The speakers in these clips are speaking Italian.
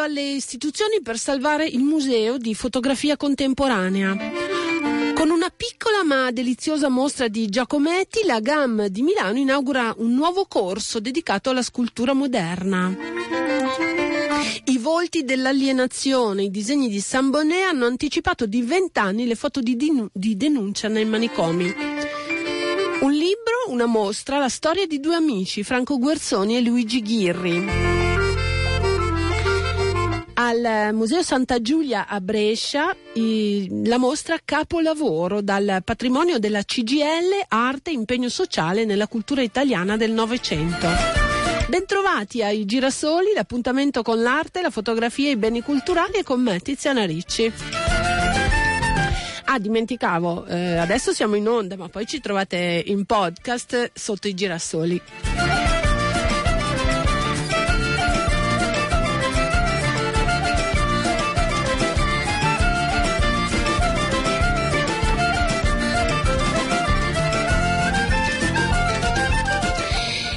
appello alle istituzioni per salvare il museo di fotografia contemporanea. Con una piccola ma deliziosa mostra di Giacometti, la GAM di Milano inaugura un nuovo corso dedicato alla scultura moderna. I volti dell'alienazione, i disegni di San Bonnet hanno anticipato di vent'anni le foto di, dinu- di denuncia nei manicomi. Un libro, una mostra, la storia di due amici, Franco Guerzoni e Luigi Ghirri al Museo Santa Giulia a Brescia la mostra Capolavoro dal patrimonio della CGL Arte e Impegno Sociale nella cultura italiana del Novecento. Bentrovati ai Girasoli, l'appuntamento con l'arte, la fotografia e i beni culturali e con me Tiziana Ricci. Ah, dimenticavo, eh, adesso siamo in onda, ma poi ci trovate in podcast sotto i girasoli.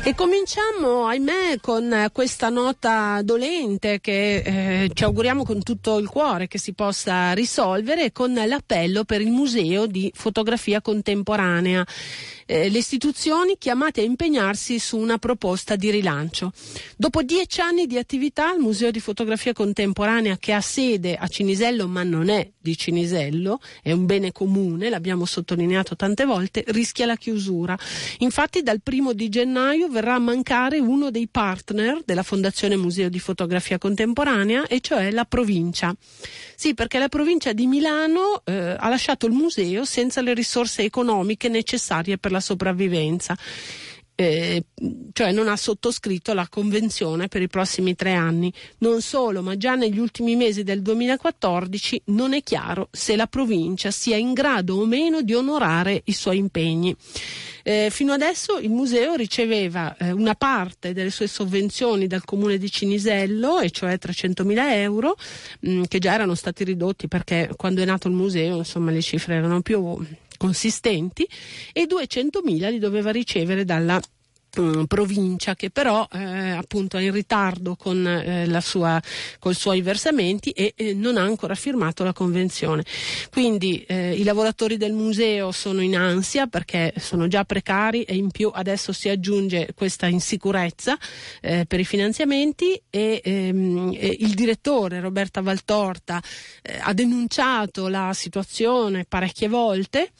E cominciamo, ahimè, con questa nota dolente che eh, ci auguriamo con tutto il cuore che si possa risolvere, con l'appello per il Museo di Fotografia Contemporanea eh, le istituzioni chiamate a impegnarsi su una proposta di rilancio. Dopo dieci anni di attività, il Museo di Fotografia Contemporanea, che ha sede a Cinisello ma non è di Cinisello, è un bene comune, l'abbiamo sottolineato tante volte, rischia la chiusura. Infatti dal primo di gennaio verrà a mancare uno dei partner della Fondazione Museo di Fotografia Contemporanea, e cioè la provincia. Sì, perché la provincia di Milano eh, ha lasciato il museo senza le risorse economiche necessarie per la sopravvivenza. Eh, cioè non ha sottoscritto la convenzione per i prossimi tre anni. Non solo, ma già negli ultimi mesi del 2014 non è chiaro se la provincia sia in grado o meno di onorare i suoi impegni. Eh, fino adesso il museo riceveva eh, una parte delle sue sovvenzioni dal comune di Cinisello, e cioè 300.000 euro, mh, mm, che già erano stati ridotti perché quando è nato il museo insomma, le cifre erano più consistenti e 200.000 li doveva ricevere dalla provincia che però eh, appunto è in ritardo con, eh, i suoi versamenti e eh, non ha ancora firmato la convenzione. Quindi eh, i lavoratori del museo sono in ansia perché sono già precari e in più adesso si aggiunge questa insicurezza eh, per i finanziamenti e, ehm, il direttore Roberta Valtorta eh, ha denunciato la situazione parecchie volte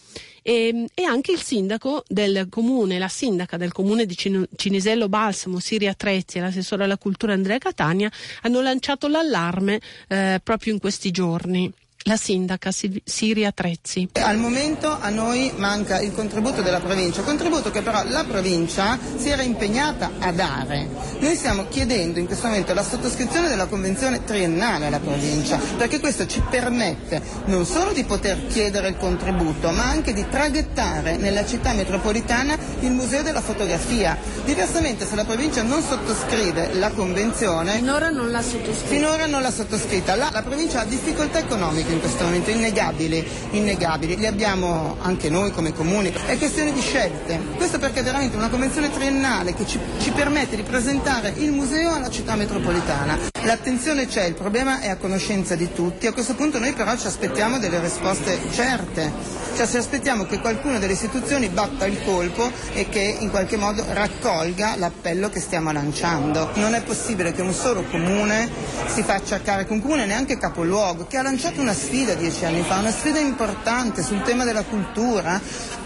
e, ehm, e, anche il sindaco del comune, la sindaca del comune di Cinisello Balsamo, Siria Trezzi e l'assessore alla cultura Andrea Catania hanno lanciato l'allarme eh, proprio in questi giorni la sindaca Siria Trezzi. Al momento a noi manca il contributo della provincia, contributo che però la provincia si era impegnata a dare. Noi stiamo chiedendo in questo momento la sottoscrizione della convenzione triennale alla provincia, perché questo ci permette non solo di poter chiedere il contributo, ma anche di traghettare nella città metropolitana il museo della fotografia. Diversamente se la provincia non sottoscrive la convenzione... Finora non l'ha sottoscritta. Finora non l'ha sottoscritta. La, la provincia ha difficoltà economiche in questo momento, innegabili, innegabili, li abbiamo anche noi come comuni, è questione di scelte. Questo perché è veramente una convenzione triennale che ci, ci permette di presentare il museo alla città metropolitana. L'attenzione c'è, il problema è a conoscenza di tutti, a questo punto noi però ci aspettiamo delle risposte certe, cioè ci aspettiamo che qualcuno delle istituzioni batta il colpo e che in qualche modo raccolga l'appello che stiamo lanciando. Non è possibile che un solo comune si faccia carico, un comune neanche capoluogo, che ha lanciato una sfida dieci anni fa, una sfida importante sul tema della cultura,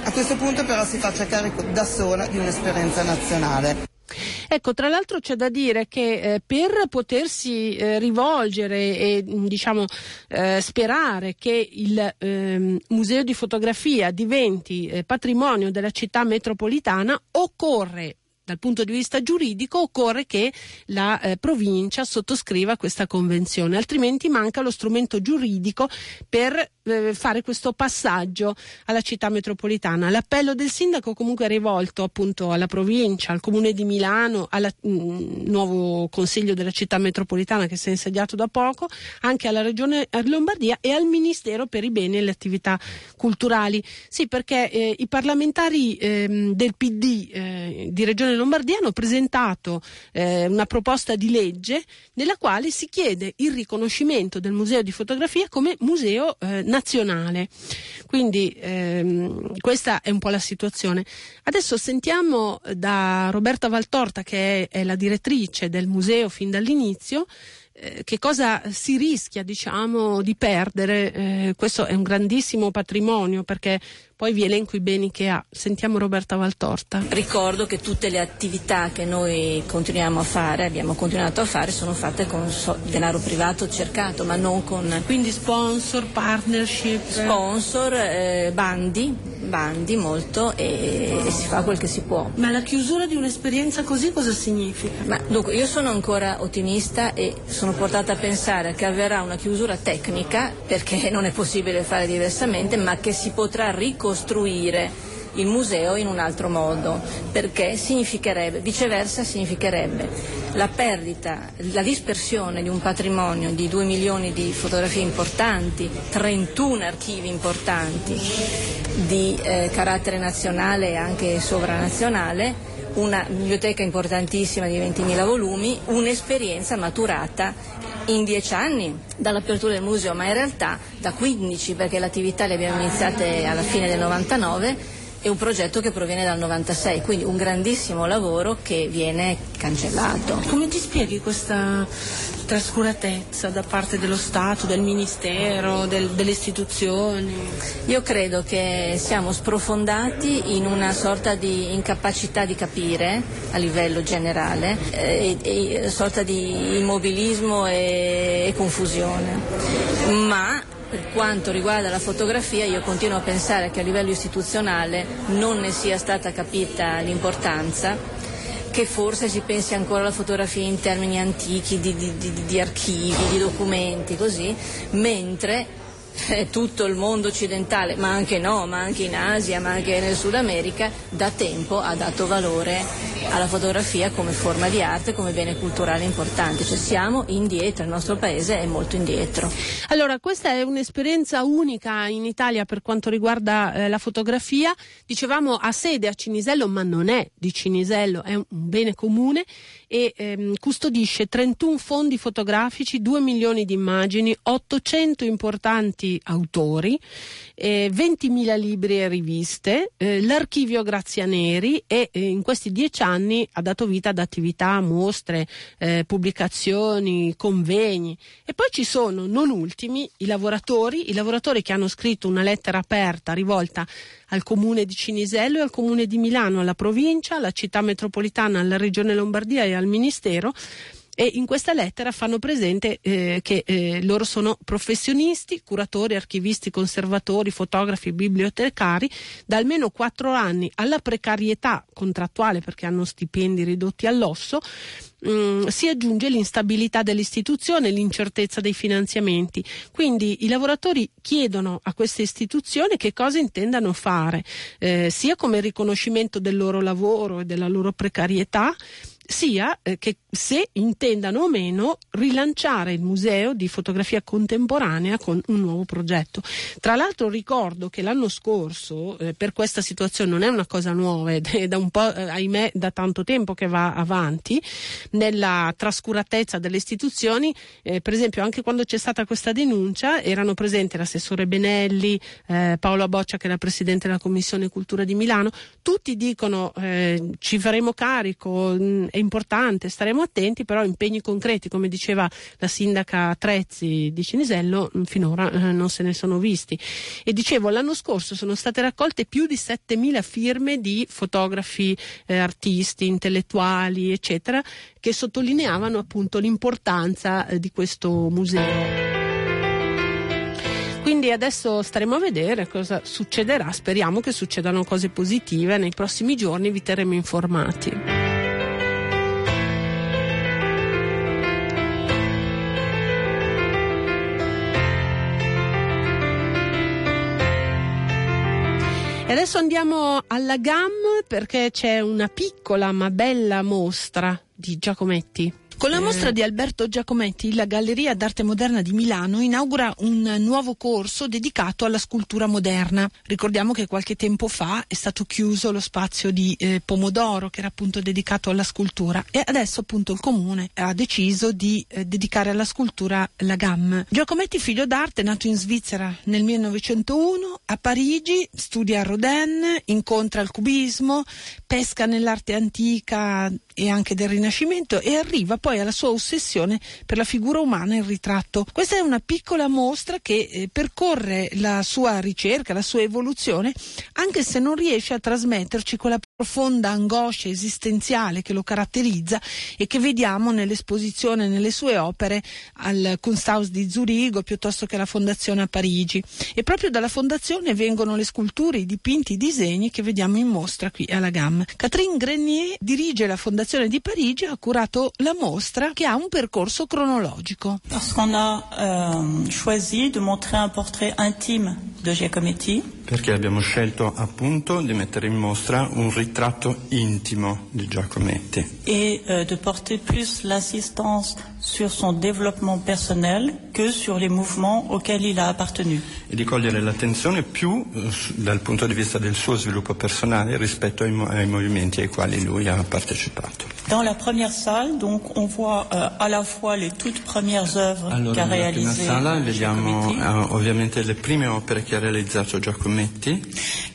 a questo punto però si faccia carico da sola di un'esperienza nazionale. Ecco, tra l'altro c'è da dire che eh, per potersi eh, rivolgere e diciamo eh, sperare che il ehm, museo di fotografia diventi eh, patrimonio della città metropolitana occorre dal punto di vista giuridico occorre che la eh, provincia sottoscriva questa convenzione, altrimenti manca lo strumento giuridico per eh, fare questo passaggio alla città metropolitana. L'appello del sindaco comunque è rivolto appunto alla provincia, al comune di Milano, al mm, nuovo consiglio della città metropolitana che si è insediato da poco, anche alla regione Lombardia e al Ministero per i beni e le attività culturali. Sì, perché eh, i parlamentari eh, del PD eh, di Regione Lombardia hanno presentato eh, una proposta di legge nella quale si chiede il riconoscimento del Museo di Fotografia come museo eh, nazionale. Quindi ehm, questa è un po' la situazione. Adesso sentiamo da Roberta Valtorta, che è, è la direttrice del museo fin dall'inizio, eh, che cosa si rischia diciamo, di perdere. Eh, questo è un grandissimo patrimonio perché poi vi elenco i beni che ha. Sentiamo Roberta Valtorta. Ricordo che tutte le attività che noi continuiamo a fare, abbiamo continuato a fare, sono fatte con denaro privato cercato, ma non con... Quindi sponsor, partnership? Sponsor, eh, bandi, bandi molto e, e, si fa quel che si può. Ma la chiusura di un'esperienza così cosa significa? Ma, dunque, io sono ancora ottimista e sono portata a pensare che avverrà una chiusura tecnica, perché non è possibile fare diversamente, ma che si potrà ricostruire costruire il museo in un altro modo, perché significherebbe, viceversa significherebbe la perdita, la dispersione di un patrimonio di 2 milioni di fotografie importanti, 31 archivi importanti di eh, carattere nazionale e anche sovranazionale, una biblioteca importantissima di 20.000 volumi, un'esperienza maturata in dieci anni dall'apertura del museo, ma in realtà da 15 perché l'attività le abbiamo iniziate alla fine del 99 è un progetto che proviene dal 96, quindi un grandissimo lavoro che viene cancellato. Come ti spieghi questa trascuratezza da parte dello Stato, del Ministero, del, delle istituzioni? Io credo che siamo sprofondati in una sorta di incapacità di capire a livello generale, eh, e, e, sorta di immobilismo e, e confusione. Ma per quanto riguarda la fotografia io continuo a pensare che a livello istituzionale non ne sia stata capita l'importanza che forse si pensi ancora alla fotografia in termini antichi, di, di, di, di archivi, di documenti, così, mentre tutto il mondo occidentale, ma anche no, ma anche in Asia, ma anche nel Sud America, da tempo ha dato valore alla fotografia come forma di arte, come bene culturale importante. Cioè siamo indietro, il nostro paese è molto indietro. Allora, questa è un'esperienza unica in Italia per quanto riguarda eh, la fotografia. Dicevamo ha sede a Cinisello, ma non è di Cinisello, è un bene comune e ehm, custodisce 31 fondi fotografici, 2 milioni di immagini, 800 importanti autori, eh, 20.000 libri e riviste, eh, l'archivio Grazianeri e eh, in questi dieci anni ha dato vita ad attività, mostre, eh, pubblicazioni, convegni. E poi ci sono, non ultimi, i lavoratori, i lavoratori che hanno scritto una lettera aperta rivolta al comune di Cinisello e al comune di Milano, alla provincia, alla città metropolitana, alla regione Lombardia e al ministero e in questa lettera fanno presente eh, che eh, loro sono professionisti, curatori, archivisti, conservatori, fotografi, bibliotecari da almeno quattro anni alla precarietà contrattuale perché hanno stipendi ridotti all'osso Mm, si aggiunge l'instabilità dell'istituzione, l'incertezza dei finanziamenti. Quindi i lavoratori chiedono a queste istituzioni che cosa intendano fare, eh, sia come riconoscimento del loro lavoro e della loro precarietà, sia eh, che se intendano o meno rilanciare il museo di fotografia contemporanea con un nuovo progetto. Tra l'altro ricordo che l'anno scorso eh, per questa situazione non è una cosa nuova, è da un po', eh, ahimè, da tanto tempo che va avanti, nella trascuratezza delle istituzioni, eh, per esempio anche quando c'è stata questa denuncia erano presenti l'assessore Benelli, eh, Paolo Boccia che era presidente della Commissione Cultura di Milano, tutti dicono eh, ci faremo carico, mh, mm, è importante, staremo attenti, però impegni concreti, come diceva la sindaca Trezzi di Cinisello, mm, finora eh, non se ne sono visti. E dicevo, l'anno scorso sono state raccolte più di 7.000 firme di fotografi, eh, artisti, intellettuali, eccetera, che sottolineavano appunto l'importanza eh, di questo museo. Quindi adesso staremo a vedere cosa succederà, speriamo che succedano cose positive, nei prossimi giorni vi terremo informati. E adesso andiamo alla GAM perché c'è una piccola ma bella mostra di Giacometti. Con la mostra di Alberto Giacometti, la Galleria d'Arte Moderna di Milano inaugura un nuovo corso dedicato alla scultura moderna. Ricordiamo che qualche tempo fa è stato chiuso lo spazio di eh, Pomodoro, che era appunto dedicato alla scultura, e adesso appunto il comune ha deciso di eh, dedicare alla scultura la GAM. Giacometti, figlio d'arte, nato in Svizzera nel 1901, a Parigi studia a Rodin, incontra il cubismo, pesca nell'arte antica e anche del Rinascimento e arriva poi alla sua ossessione per la figura umana il ritratto. Questa è una piccola mostra che eh, percorre la sua ricerca, la sua evoluzione, anche se non riesce a trasmetterci quella profonda angoscia esistenziale che lo caratterizza e che vediamo nell'esposizione nelle sue opere al Kunsthaus di Zurigo piuttosto che alla Fondazione a Parigi. E proprio dalla Fondazione vengono le sculture, i dipinti, i disegni che vediamo in mostra qui alla GAM. Catherine Grenier dirige la Fondazione di Parigi ha curato la mostra che ha un percorso cronologico. Parce qu'on a euh, choisi de un portrait intime de Giacometti. Perché abbiamo scelto appunto di mettere in mostra un ritratto intimo di Giacometti. Et euh, de porter plus l'assistance sur son développement personnel que sur les mouvements auxquels il a appartenu. E di cogliere l'attenzione più eh, dal punto di vista del suo sviluppo personale rispetto ai, ai movimenti ai quali lui ha partecipato. Dans la première salle, donc, on voit euh, à la fois les toutes premières œuvres qu'a réalisées sala vediamo Giacometti, eh, ovviamente le prime opere che ha realizzato Giacometti,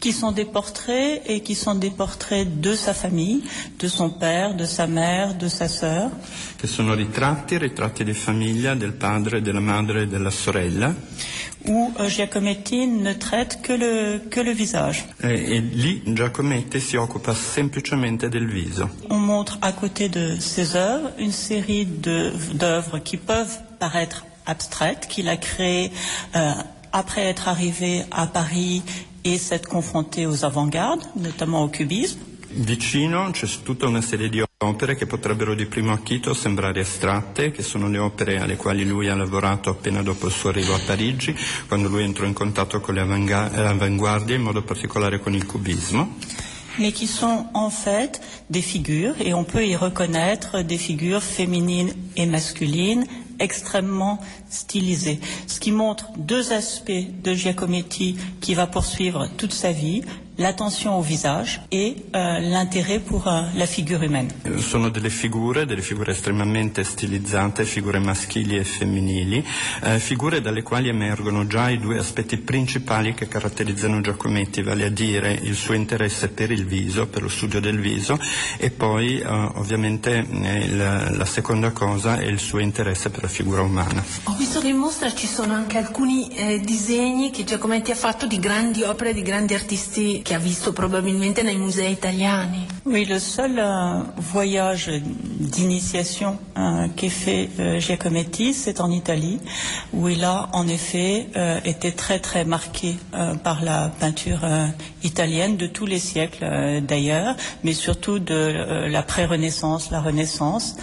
qui sont des portraits et qui sont des portraits de sa famille, de son père, de sa mère, de sa sœur. che sono ritratti, ritratti di famiglia, del padre, della madre e della sorella. Où euh, Giacometti ne traite que le, que le visage. E, e lì Giacometti si occupa semplicemente del viso. On montre à côté de ses œuvres une série d'œuvres qui peuvent paraître abstraites, qu'il a créées euh, après être arrivé à Paris et s'être confronté aux avant-gardes, notamment au cubisme. Vicino c'è tutta una serie di opere che potrebbero di primo acchito sembrare astratte, che sono le opere alle quali lui ha lavorato appena dopo il suo arrivo a Parigi, quando lui entrò in contatto con le eh, avanguardie, in modo particolare con il cubismo. mais qui sont en fait des figures, et on peut y reconnaître des figures féminines et masculines extrêmement stylisées, ce qui montre deux aspects de Giacometti qui va poursuivre toute sa vie, l'attention au visage et euh, l'intérêt pour euh, la figure humaine. Eh, Sono delle figure, delle figure estremamente stilizzate, figure maschili e femminili, eh, figure dalle quali emergono già i due aspetti principali che caratterizzano Giacometti, vale a dire il suo interesse per il viso, per lo studio del viso, e poi eh, ovviamente eh, la, la seconda cosa è il suo interesse per la figura umana. Ho visto che in mostra ci sono anche alcuni eh, disegni che Giacometti ha fatto di grandi opere di grandi artisti che ha visto probabilmente nei musei italiani. Oui, le seul euh, voyage d'initiation euh, qu'ait fait euh, Giacometti, c'est en Italie, où il a en effet euh, été très très marqué par la peinture italienne de tous les siècles d'ailleurs, mais surtout de la pré-Renaissance, la Renaissance.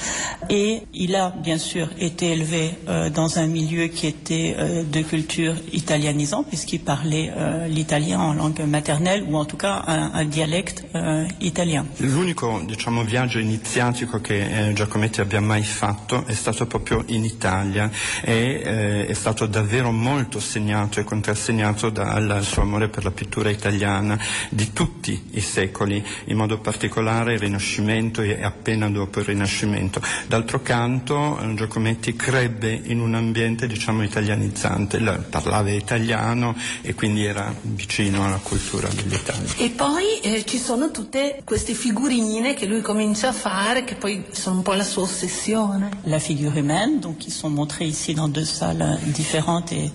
Et il a bien sûr été élevé euh, dans un milieu qui était euh, de culture italianisant, puisqu'il parlait euh, l'italien en langue maternelle, ou en tout cas un, un dialecte euh, italien. L'unico diciamo, viaggio iniziatico che eh, Giacometti abbia mai fatto è stato proprio in Italia e eh, è stato davvero molto segnato e contrassegnato dal suo amore per la pittura italiana di tutti i secoli, in modo particolare il Rinascimento e appena dopo il Rinascimento. D'altro canto Giacometti crebbe in un ambiente diciamo italianizzante, parlava italiano e quindi era vicino alla cultura dell'Italia. E poi eh, ci sono tutte queste figurine che lui comincia a fare, che poi sono un po' la sua ossessione. la figure humaine, donc qui sont montrées ici dans deux salles différentes et,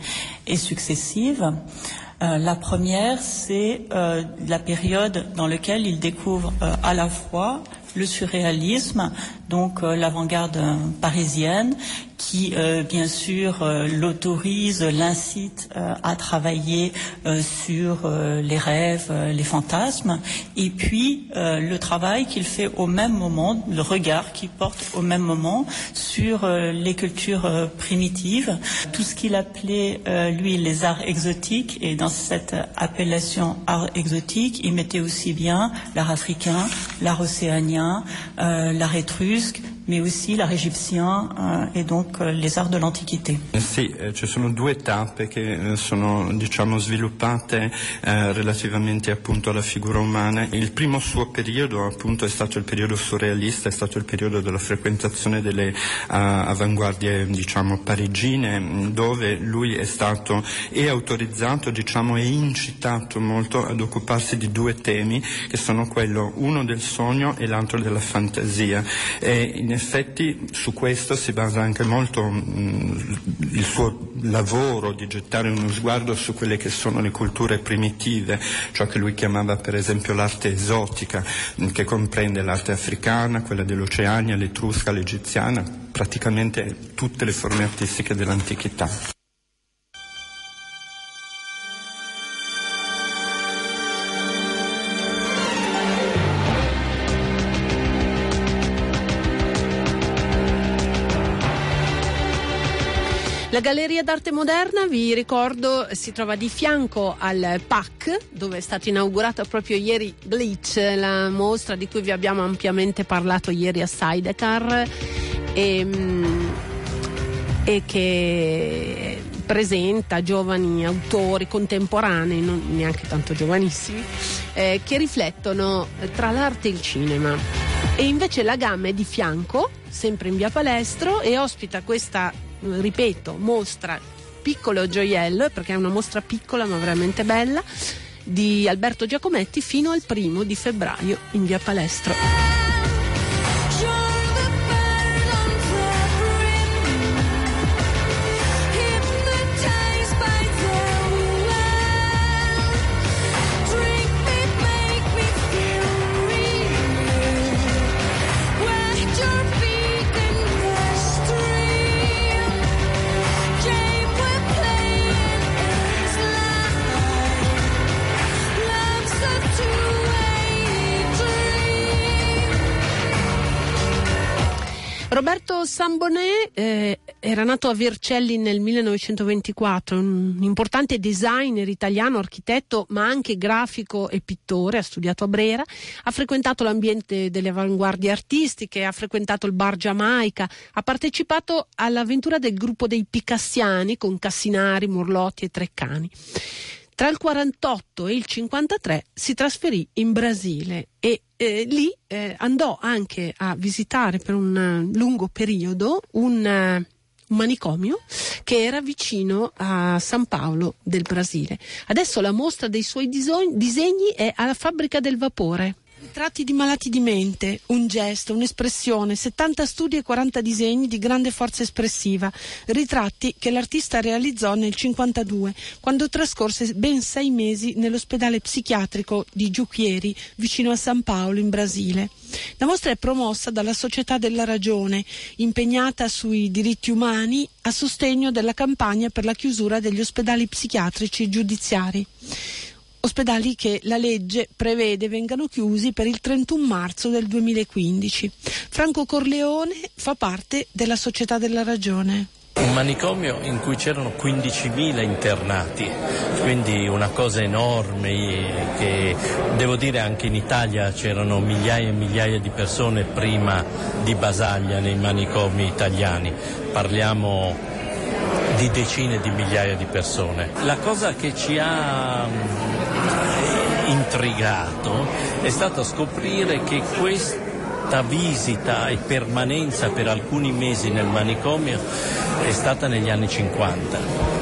et successives. Euh, la première, c'est euh, la période dans laquelle il découvre euh, à la fois le surréalisme, donc euh, l'avant-garde euh, parisienne, qui bien sûr l'autorise, l'incite à travailler sur les rêves, les fantasmes, et puis le travail qu'il fait au même moment, le regard qu'il porte au même moment sur les cultures primitives, tout ce qu'il appelait lui les arts exotiques, et dans cette appellation art exotique, il mettait aussi bien l'art africain, l'art océanien, l'art étrusque, mais aussi l'art égyptien eh, e donc eh, les arts de l'Antichità. Eh, sì, eh, ci sono due tappe che eh, sono diciamo, sviluppate eh, relativamente appunto alla figura umana. Il primo suo periodo appunto è stato il periodo surrealista, è stato il periodo della frequentazione delle uh, avanguardie diciamo, parigine dove lui è stato e autorizzato diciamo, e incitato molto ad occuparsi di due temi che sono quello uno del sogno e l'altro della fantasia. E effetti su questo si basa anche molto mh, mm, il suo lavoro di gettare uno sguardo su quelle che sono le culture primitive, ciò che lui chiamava per esempio l'arte esotica, mh, mm, che comprende l'arte africana, quella dell'Oceania, l'etrusca, l'egiziana, praticamente tutte le forme artistiche dell'antichità. La Galleria d'Arte Moderna, vi ricordo, si trova di fianco al PAC, dove è stata inaugurata proprio ieri Glitch, la mostra di cui vi abbiamo ampiamente parlato ieri a Sidecar e, mm, e che presenta giovani autori contemporanei, non neanche tanto giovanissimi, eh, che riflettono tra l'arte e il cinema. E invece la gamma è di fianco, sempre in via Palestro, e ospita questa ripeto, mostra piccolo gioiello, perché è una mostra piccola ma veramente bella, di Alberto Giacometti fino al primo di febbraio in via Palestro. Roberto Sambonè eh, era nato a Vercelli nel 1924, un importante designer italiano, architetto, ma anche grafico e pittore, ha studiato a Brera, ha frequentato l'ambiente delle avanguardie artistiche, ha frequentato il bar Giamaica, ha partecipato all'avventura del gruppo dei Picassiani con Cassinari, Morlotti e Treccani. Tra il 48 e il 53 si trasferì in Brasile e eh, lì eh, andò anche a visitare per un uh, lungo periodo un, uh, un manicomio che era vicino a San Paolo del Brasile. Adesso la mostra dei suoi disegni è alla fabbrica del vapore Ritratti di malati di mente, un gesto, un'espressione, 70 studi e 40 disegni di grande forza espressiva, ritratti che l'artista realizzò nel 52, quando trascorse ben sei mesi nell'ospedale psichiatrico di Giuchieri, vicino a San Paolo, in Brasile. La mostra è promossa dalla Società della Ragione, impegnata sui diritti umani a sostegno della campagna per la chiusura degli ospedali psichiatrici giudiziari ospedali che la legge prevede vengano chiusi per il 31 marzo del 2015. Franco Corleone fa parte della Società della Ragione. Un manicomio in cui c'erano 15.000 internati, quindi una cosa enorme che devo dire anche in Italia c'erano migliaia e migliaia di persone prima di Basaglia nei manicomi italiani. Parliamo di decine di migliaia di persone. La cosa che ci ha intrigato è stato scoprire che questa visita e permanenza per alcuni mesi nel manicomio è stata negli anni 50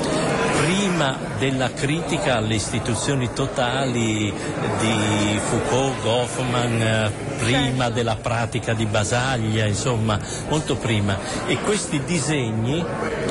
prima della critica alle istituzioni totali di Foucault, Goffman, prima della pratica di Basaglia, insomma, molto prima. E questi disegni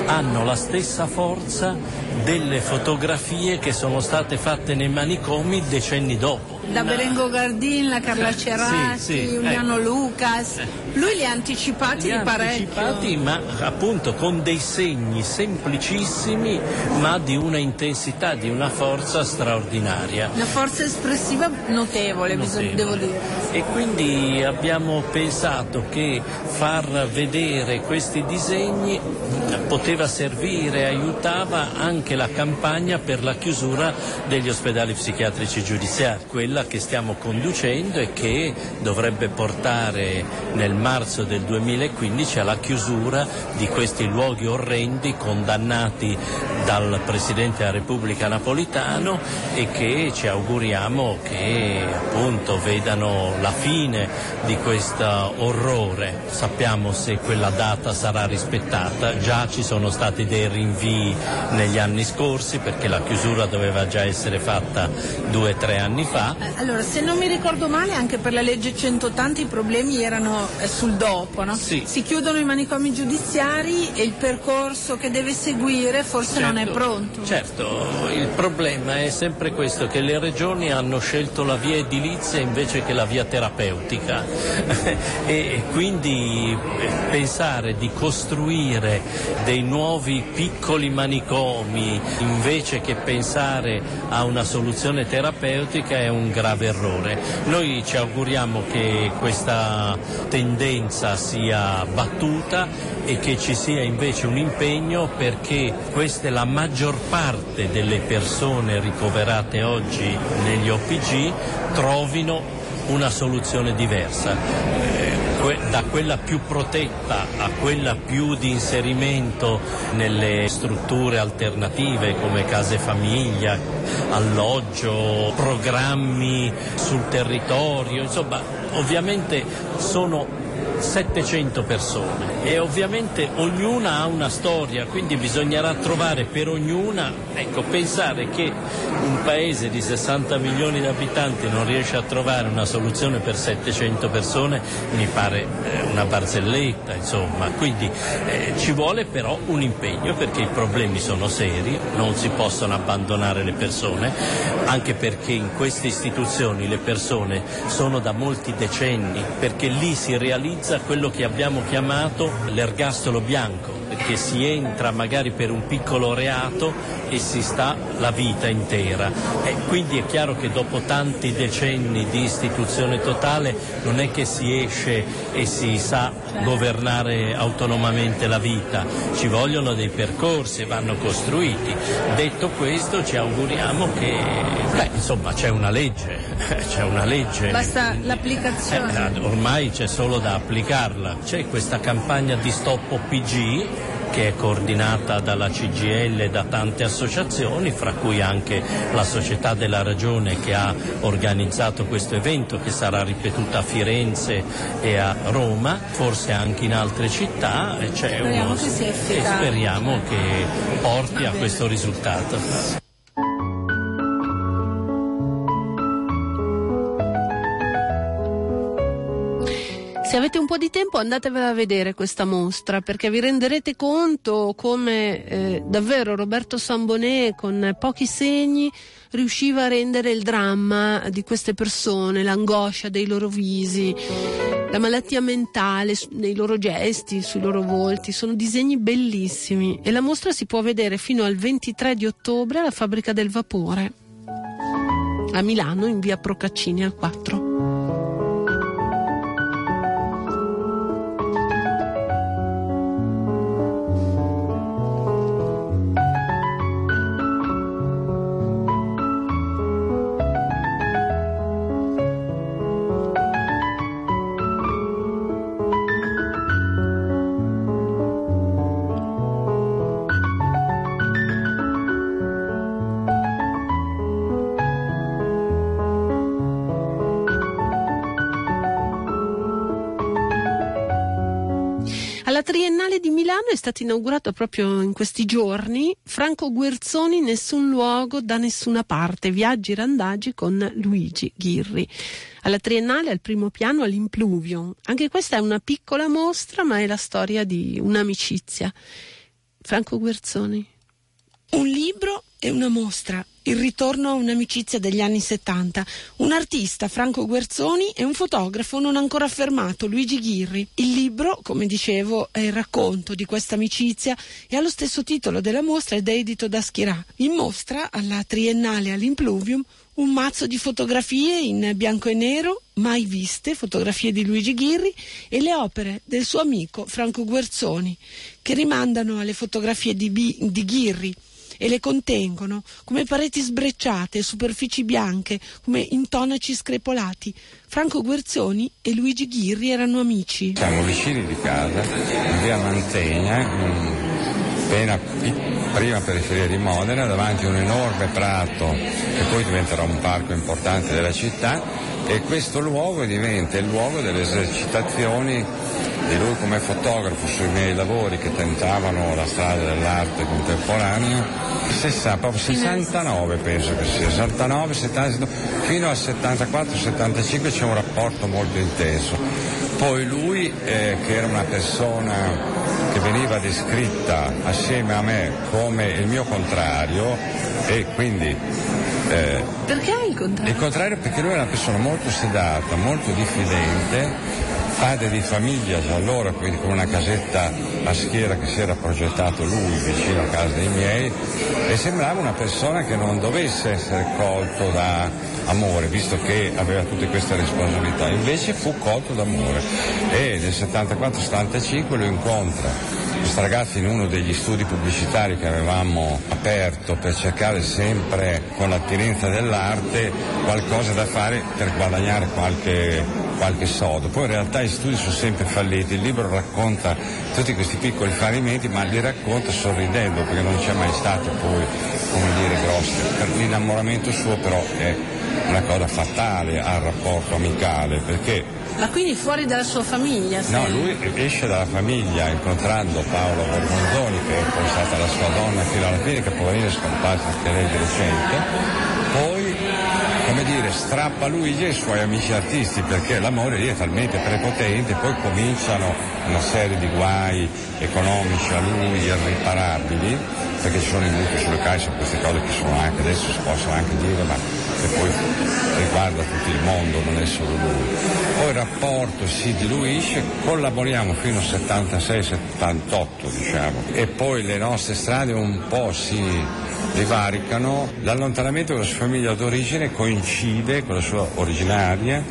hanno la stessa forza delle fotografie che sono state fatte nei manicomi decenni dopo. Da Berengo Gardin, la Carla Cerati, sì, sì, Giuliano ecco. Lucas. Lui li ha anticipati Li di parecchio. anticipati, ma appunto con dei segni semplicissimi, ma di una intensità, di una forza straordinaria. Una forza espressiva notevole, bisogna- devo dire. E quindi abbiamo pensato che far vedere questi disegni poteva servire, aiutava anche la campagna per la chiusura degli ospedali psichiatrici giudiziari, quella che stiamo conducendo e che dovrebbe portare nel marzo del 2015 alla chiusura di questi luoghi orrendi condannati dal Presidente della Repubblica Napolitano e che ci auguriamo che appunto vedano la fine di questo orrore. Sappiamo se quella data sarà rispettata, già ci sono stati dei rinvii negli anni scorsi perché la chiusura doveva già essere fatta due o tre anni fa. Allora, se non mi ricordo male, anche per la legge 180 i problemi erano eh, sul dopo, no? Sì. Si chiudono i manicomi giudiziari e il percorso che deve seguire forse non è Certo, pronto. Certo, il problema è sempre questo, che le regioni hanno scelto la via edilizia invece che la via terapeutica e quindi eh, pensare di costruire dei nuovi piccoli manicomi invece che pensare a una soluzione terapeutica è un grave errore. Noi ci auguriamo che questa tendenza sia battuta e che ci sia invece un impegno perché questa è la maggior parte delle persone ricoverate oggi negli OPG trovino una soluzione diversa. Da quella più protetta a quella più di inserimento nelle strutture alternative come case famiglia, alloggio, programmi sul territorio, insomma ovviamente sono 700 persone. E ovviamente ognuna ha una storia, quindi bisognerà trovare per ognuna, ecco, pensare che un paese di 60 milioni di abitanti non riesce a trovare una soluzione per 700 persone mi pare eh, una barzelletta, insomma, quindi eh, ci vuole però un impegno perché i problemi sono seri, non si possono abbandonare le persone, anche perché in queste istituzioni le persone sono da molti decenni, perché lì si realizza quello che abbiamo chiamato l'ergastolo bianco, perché si entra magari per un piccolo reato e si sta la vita intera. E quindi è chiaro che dopo tanti decenni di istituzione totale non è che si esce e si sa governare autonomamente la vita, ci vogliono dei percorsi, vanno costruiti. Detto questo ci auguriamo che, beh, insomma, c'è una legge, c'è una legge. Basta l'applicazione. Eh, ormai c'è solo da applicarla. C'è questa campagna di Stop OPG che è coordinata dalla CGL e da tante associazioni, fra cui anche la Società della Ragione che ha organizzato questo evento che sarà ripetuta a Firenze e a Roma, forse anche in altre città. E speriamo che porti a questo risultato. Se avete un po' di tempo andatevela a vedere questa mostra perché vi renderete conto come eh, davvero Roberto Sambonè con pochi segni riusciva a rendere il dramma di queste persone, l'angoscia dei loro visi, la malattia mentale nei loro gesti, sui loro volti. Sono disegni bellissimi e la mostra si può vedere fino al 23 di ottobre alla Fabbrica del Vapore a Milano in via Procaccini al 4. Stato inaugurato proprio in questi giorni Franco Guerzoni Nessun luogo da nessuna parte, viaggi e randaggi con Luigi Ghirri. Alla Triennale al primo piano all'Impluvium. Anche questa è una piccola mostra, ma è la storia di un'amicizia. Franco Guerzoni. Un libro è una mostra, il ritorno a un'amicizia degli anni 70. Un artista, Franco Guerzoni, e un fotografo non ancora affermato, Luigi Ghirri. Il libro, come dicevo, è il racconto di questa amicizia e ha lo stesso titolo della mostra ed è edito da Schirà. In mostra, alla Triennale all'Impluvium, un mazzo di fotografie in bianco e nero, mai viste, fotografie di Luigi Ghirri e le opere del suo amico Franco Guerzoni, che rimandano alle fotografie di, B- di Ghirri e le contengono come pareti sbrecciate superfici bianche, come intonaci screpolati. Franco Guerzoni e Luigi Ghirri erano amici. Siamo vicini di casa, in via Mantegna, appena prima periferia di Modena, davanti a un enorme prato che poi diventerà un parco importante della città e questo luogo diventa il luogo delle esercitazioni di lui come fotografo sui miei lavori che tentavano la strada dell'arte contemporanea, 60, proprio 69 penso che sia, 69, 70, fino al 74-75 c'è un rapporto molto intenso. Poi lui, eh, che era una persona che veniva descritta assieme a me come il mio contrario e quindi eh, perché il contrario? Il contrario perché lui era una persona molto sedata, molto diffidente, padre di famiglia già allora, quindi con una casetta a schiera che si era progettato lui vicino a casa dei miei e sembrava una persona che non dovesse essere colto da amore, visto che aveva tutte queste responsabilità, invece fu colto d'amore. E nel 74-75 lo incontra questo ragazzo in uno degli studi pubblicitari che avevamo aperto per cercare sempre con l'attinenza dell'arte qualcosa da fare per guadagnare qualche, qualche sodo. Poi in realtà gli studi sono sempre falliti, il libro racconta tutti questi piccoli fallimenti ma li racconta sorridendo perché non c'è mai stato poi, come dire, grosso. Per l'innamoramento suo però è una cosa fatale al rapporto amicale perché ma quindi fuori dalla sua famiglia? No, lui esce dalla famiglia incontrando Paolo Borgonzoni, che è poi stata la sua donna fino alla fine, che poverino è scomparsa anche lei di recente. Poi, come dire, strappa Luigi e i suoi amici artisti, perché l'amore lì è talmente prepotente, poi cominciano una serie di guai economici a lui irriparabili, perché ci sono i mutui sulle case, queste cose che sono anche adesso si possono anche dire, ma che poi riguarda tutto il mondo, non è solo lui. Poi il rapporto si diluisce, collaboriamo fino al 76-78 diciamo, e poi le nostre strade un po' si divaricano. L'allontanamento della sua famiglia d'origine coincide con la sua originaria,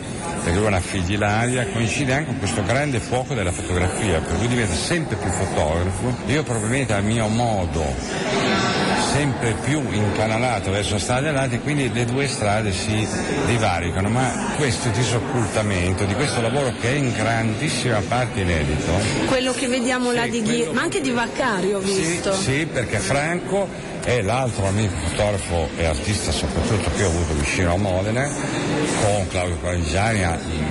perché lui è una figlilaria, coincide anche con questo grande fuoco della fotografia, per cui diventa sempre più fotografo. Io probabilmente a mio modo sempre più incanalato verso strade alate, quindi le due strade si divaricano, ma questo disoccultamento di questo lavoro che è in grandissima parte inedito. Quello che vediamo sì, là di Ghir, ma anche di Vaccari ho visto. Sì, sì, perché Franco è l'altro amico fotografo e artista soprattutto che ho avuto vicino a Modena, con Claudio Quagligiani,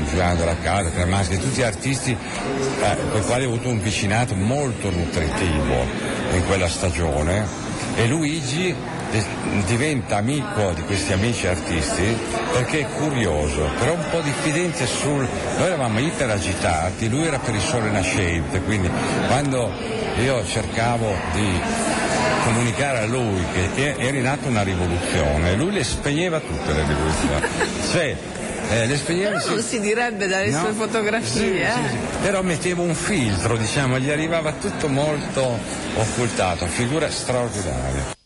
Giuliano della Casa, Cremaschi, tutti artisti eh, con i quali ho avuto un vicinato molto nutritivo in quella stagione e Luigi diventa amico di questi amici artisti perché è curioso, però un po' diffidente sul... Noi eravamo iperagitati, lui era per il sole nascente, quindi quando io cercavo di comunicare a lui che era in atto una rivoluzione, lui le spegneva tutte le rivoluzioni. Cioè, eh, le spegneva, non si direbbe dalle no? sue fotografie. Sì, eh? sì, sì. Però mettevo un filtro, diciamo, gli arrivava tutto molto occultato, figura straordinaria.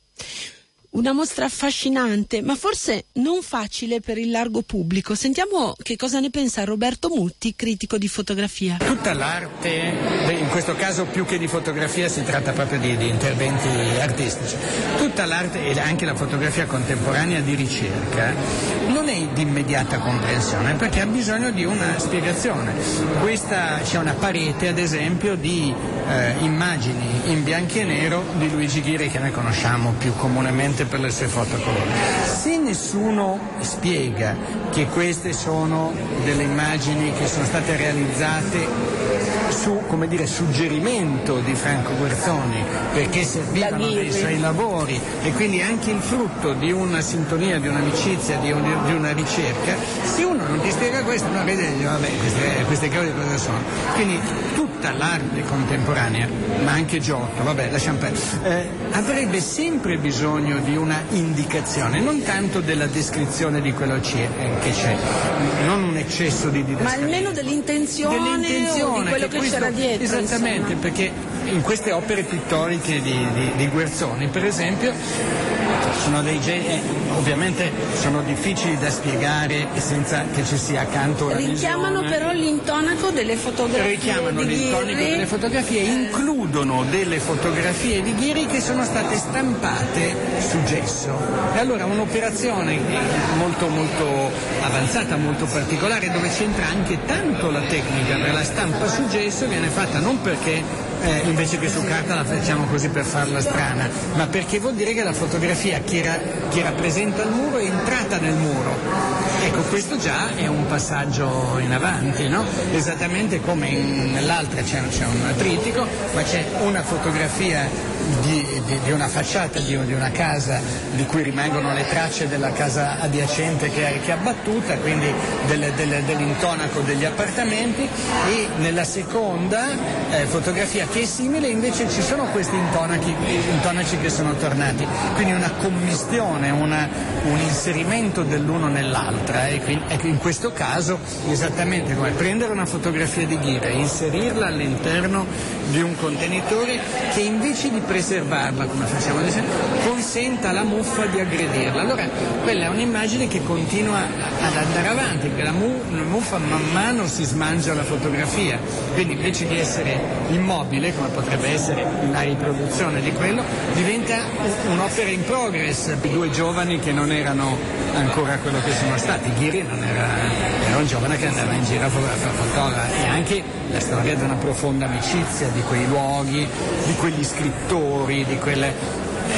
Una mostra affascinante, ma forse non facile per il largo pubblico. Sentiamo che cosa ne pensa Roberto Mutti, critico di fotografia. Tutta l'arte, in questo caso più che di fotografia si tratta proprio di, di interventi artistici, tutta l'arte e anche la fotografia contemporanea di ricerca non è di immediata comprensione perché ha bisogno di una spiegazione. Questa c'è una parete ad esempio di eh, immagini in bianco e nero di Luigi Ghiri che noi conosciamo più comunemente per le sue fotocolori. Se nessuno spiega che queste sono delle immagini che sono state realizzate su come dire, suggerimento di Franco Guerzoni perché servivano dei suoi lavori e quindi anche il frutto di una sintonia, di un'amicizia, di, un, di una ricerca, se uno non ti spiega questo, uno vede vabbè queste, queste cose cosa sono. Quindi tutta l'arte contemporanea, ma anche Giotto, vabbè lasciamo perdere, eh, avrebbe sempre bisogno di di una indicazione, non tanto della descrizione di quello che c'è, non un eccesso di didascalia. Ma almeno dell'intenzione, dell'intenzione di quello che, che c'era dietro. Esattamente, insomma. perché in queste opere pittoriche di, di, di Guerzoni, per esempio, sono dei geni, eh, ovviamente sono difficili da spiegare senza che ci sia accanto una Richiamano visione. però l'intonaco delle fotografie. Richiamano l'intonaco delle fotografie, includono delle fotografie di Ghiri che sono state stampate su gesso. E allora un'operazione molto molto avanzata, molto particolare, dove c'entra anche tanto la tecnica per la stampa su gesso, viene fatta non perché eh, invece che su carta la facciamo così per farla strana, ma perché vuol dire che la fotografia che, ra- che rappresenta il muro è entrata nel muro. Ecco, questo già è un passaggio in avanti, no? Esattamente come in, nell'altra c'è, c'è un tritico, ma c'è una fotografia di, di, di una facciata di, di, una casa di cui rimangono le tracce della casa adiacente che è, che è abbattuta, quindi delle, delle, dell'intonaco degli appartamenti. E nella seconda eh, fotografia che è simile invece ci sono questi intonaci, intonaci che sono tornati, quindi una commistione, una, un inserimento dell'uno nell'altra. E quindi, in questo caso esattamente come prendere una fotografia di ghira e inserirla all'interno di un contenitore che invece di preservarla, come facciamo ad esempio, consenta alla muffa di aggredirla. Allora quella è un'immagine che continua ad andare avanti, perché la, mu- la muffa man mano si smangia la fotografia, quindi invece di essere immobile, come potrebbe essere la riproduzione di quello, diventa un'opera in progress due giovani che non erano ancora quello che sono stati. Ghiri non era, era un giovane che andava in giro a fare fotografa e anche la storia di una profonda amicizia di quei luoghi, di quegli scrittori, di quelle...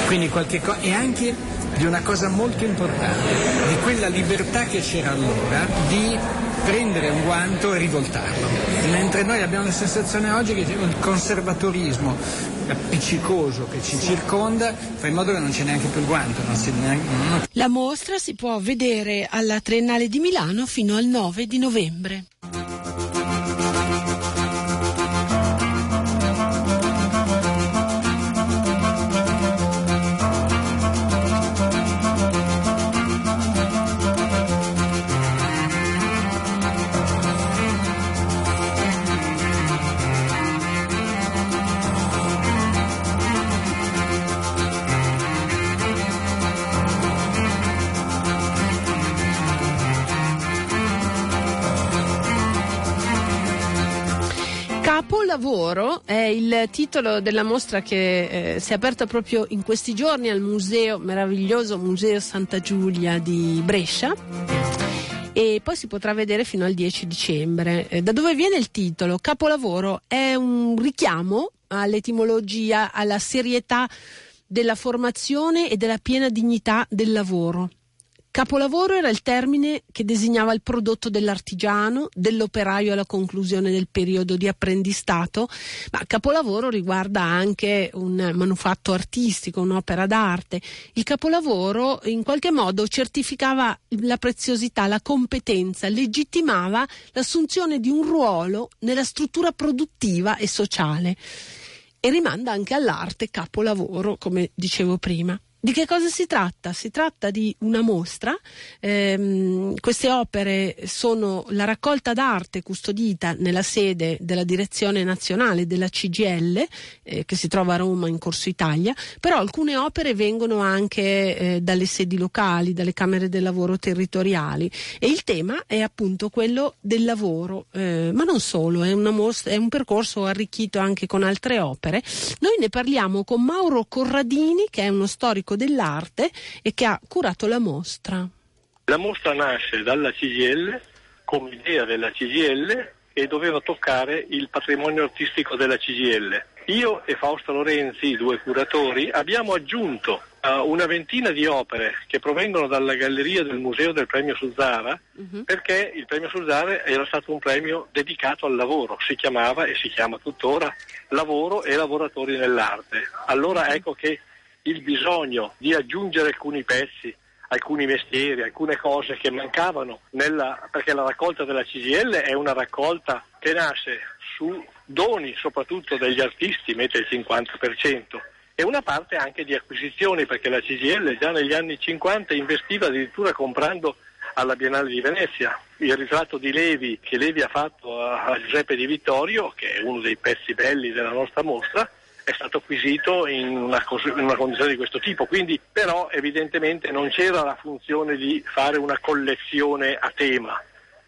quindi qualche cosa e anche di una cosa molto importante, di quella libertà che c'era allora di prendere un guanto e rivoltarlo. Mentre noi abbiamo la sensazione oggi che il conservatorismo appiccicoso che ci circonda fa in modo che non c'è neanche più il guanto. Neanche... La mostra si può vedere alla Triennale di Milano fino al 9 di novembre. Capolavoro è il titolo della mostra che eh, si è aperta proprio in questi giorni al museo, meraviglioso Museo Santa Giulia di Brescia e poi si potrà vedere fino al 10 dicembre. Eh, da dove viene il titolo? Capolavoro è un richiamo all'etimologia, alla serietà della formazione e della piena dignità del lavoro. Capolavoro era il termine che designava il prodotto dell'artigiano, dell'operaio alla conclusione del periodo di apprendistato, ma capolavoro riguarda anche un manufatto artistico, un'opera d'arte. Il capolavoro in qualche modo certificava la preziosità, la competenza, legittimava l'assunzione di un ruolo nella struttura produttiva e sociale e rimanda anche all'arte capolavoro, come dicevo prima. Di che cosa si tratta? Si tratta di una mostra, ehm, queste opere sono la raccolta d'arte custodita nella sede della direzione nazionale della CGL eh, che si trova a Roma in Corso Italia, però alcune opere vengono anche eh, dalle sedi locali, dalle camere del lavoro territoriali e il tema è appunto quello del lavoro, eh, ma non solo, è, mostra, è un percorso arricchito anche con altre opere. Noi ne parliamo con Mauro Corradini che è uno storico dell'arte e che ha curato la mostra. La mostra nasce dalla CGL come idea della CGL e doveva toccare il patrimonio artistico della CGL. Io e Fausto Lorenzi, i due curatori, abbiamo aggiunto uh, una ventina di opere che provengono dalla galleria del Museo del Premio Suzzara, uh-huh. perché il Premio Suzzara era stato un premio dedicato al lavoro, si chiamava e si chiama tuttora Lavoro e lavoratori nell'arte. Allora ecco che il bisogno di aggiungere alcuni pezzi, alcuni mestieri, alcune cose che mancavano, nella, perché la raccolta della CGL è una raccolta che nasce su doni soprattutto degli artisti, mette il 50%, e una parte anche di acquisizioni perché la CGL già negli anni 50 investiva addirittura comprando alla Biennale di Venezia. Il ritratto di Levi che Levi ha fatto a Giuseppe Di Vittorio, che è uno dei pezzi belli della nostra mostra, è stato acquisito in una, in una, condizione di questo tipo, quindi però evidentemente non c'era la funzione di fare una collezione a tema,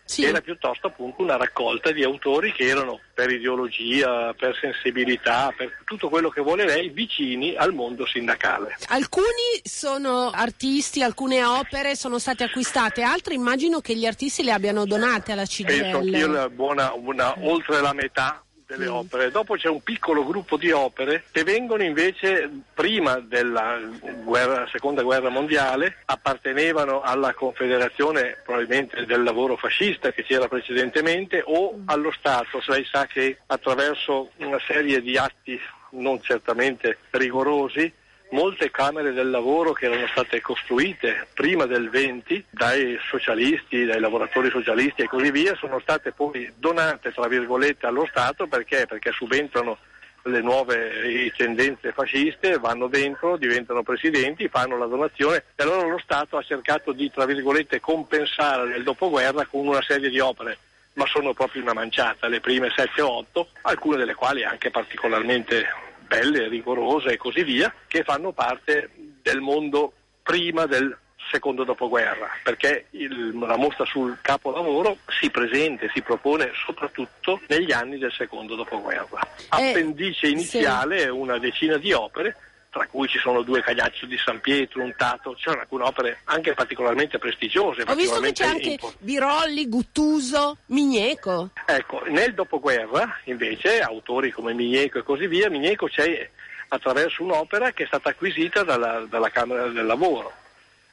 sì. era piuttosto appunto una raccolta di autori che erano per ideologia, per sensibilità, per tutto quello che vuole lei, vicini al mondo sindacale. Alcuni sono artisti, alcune opere sono state acquistate, altri immagino che gli artisti le abbiano donate alla CGL. Penso anch'io buona, una, oltre la metà delle mm. opere. Dopo c'è un piccolo gruppo di opere che vengono invece prima della guerra, seconda guerra mondiale, appartenevano alla confederazione probabilmente del lavoro fascista che c'era precedentemente o mm. allo Stato. Lei sa che attraverso una serie di atti non certamente rigorosi molte camere del lavoro che erano state costruite prima del 20 dai socialisti, dai lavoratori socialisti e così via, sono state poi donate tra virgolette allo Stato perché? Perché subentrano le nuove tendenze fasciste, vanno dentro, diventano presidenti, fanno la donazione e allora lo Stato ha cercato di tra virgolette compensare nel dopoguerra con una serie di opere ma sono proprio una manciata, le prime 7 o 8, alcune delle quali anche particolarmente belle, rigorose e così via, che fanno parte del mondo prima del secondo dopoguerra, perché il, la mostra sul capolavoro si presenta e si propone soprattutto negli anni del secondo dopoguerra. Eh, Appendice iniziale sì. una decina di opere tra cui ci sono due Cagliaccio di San Pietro, un Tato, ci sono alcune opere anche particolarmente prestigiose. Ho visto che c'è anche import- Birolli, Guttuso, Migneco. Ecco, nel dopoguerra invece autori come Migneco e così via, Migneco c'è attraverso un'opera che è stata acquisita dalla, dalla Camera del Lavoro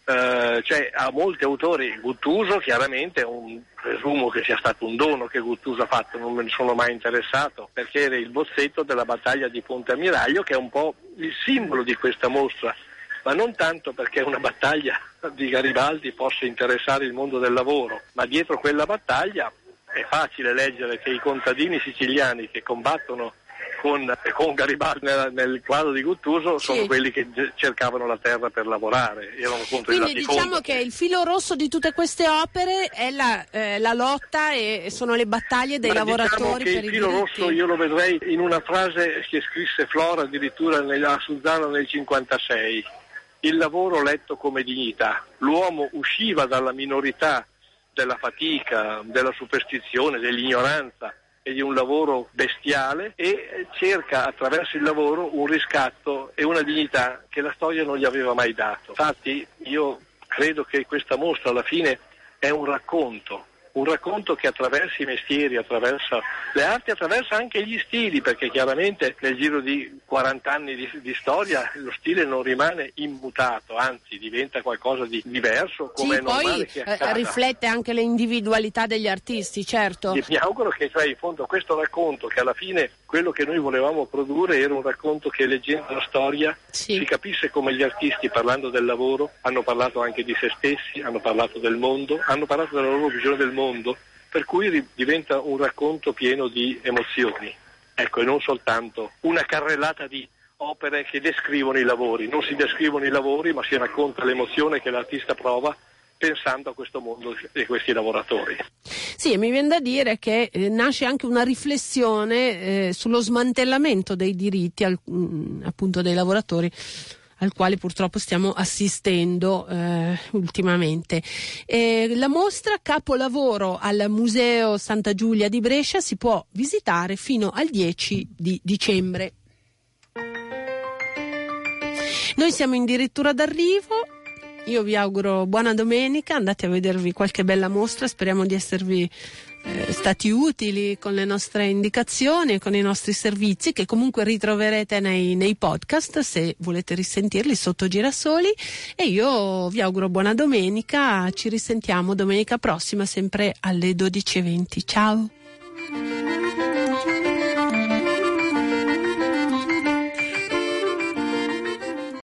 eh, cioè, a molti autori Guttuso chiaramente un, presumo che sia stato un dono che Guttuso ha fatto, non me ne sono mai interessato, perché era il bozzetto della battaglia di Ponte Ammiraglio che è un po' il simbolo di questa mostra, ma non tanto perché una battaglia di Garibaldi possa interessare il mondo del lavoro, ma dietro quella battaglia è facile leggere che i contadini siciliani che combattono con, con Garibaldi nel, nel, quadro di Guttuso sì. sono quelli che cercavano la terra per lavorare, erano contro Quindi diciamo che il filo rosso di tutte queste opere è la, eh, la lotta e sono le battaglie dei Ma lavoratori diciamo per il filo rosso io lo vedrei in una frase che scrisse Flora addirittura a Suzzano nel 56. Il lavoro letto come dignità. L'uomo usciva dalla minorità della fatica, della superstizione, dell'ignoranza e di un lavoro bestiale e cerca attraverso il lavoro un riscatto e una dignità che la storia non gli aveva mai dato. Infatti io credo che questa mostra alla fine è un racconto, un racconto che attraversa i mestieri, attraversa le arti, attraversa anche gli stili, perché chiaramente nel giro di 40 anni di, di storia lo stile non rimane immutato, anzi diventa qualcosa di diverso. Come sì, poi eh, riflette anche le individualità degli artisti, certo. E mi auguro che cioè, in fondo questo racconto, che alla fine quello che noi volevamo produrre era un racconto che leggendo la storia sì. si capisse come gli artisti parlando del lavoro hanno parlato anche di se stessi, hanno parlato del mondo, hanno parlato della loro visione del mondo mondo, per cui diventa un racconto pieno di emozioni. Ecco, e non soltanto una carrellata di opere che descrivono i lavori, non si descrivono i lavori ma si racconta l'emozione che l'artista prova pensando a questo mondo e questi lavoratori. Sì, mi viene da dire che eh, nasce anche una riflessione eh, sullo smantellamento dei diritti al, mh, mm, appunto dei lavoratori al quale purtroppo stiamo assistendo eh, ultimamente. Eh, la mostra Capolavoro al Museo Santa Giulia di Brescia si può visitare fino al 10 di dicembre. Noi siamo addirittura d'arrivo. Io vi auguro buona domenica, andate a vedervi qualche bella mostra, speriamo di esservi eh, stati utili con le nostre indicazioni e con i nostri servizi che comunque ritroverete nei, nei podcast se volete risentirli sotto Girasoli e io vi auguro buona domenica, ci risentiamo domenica prossima sempre alle 12.20. Ciao!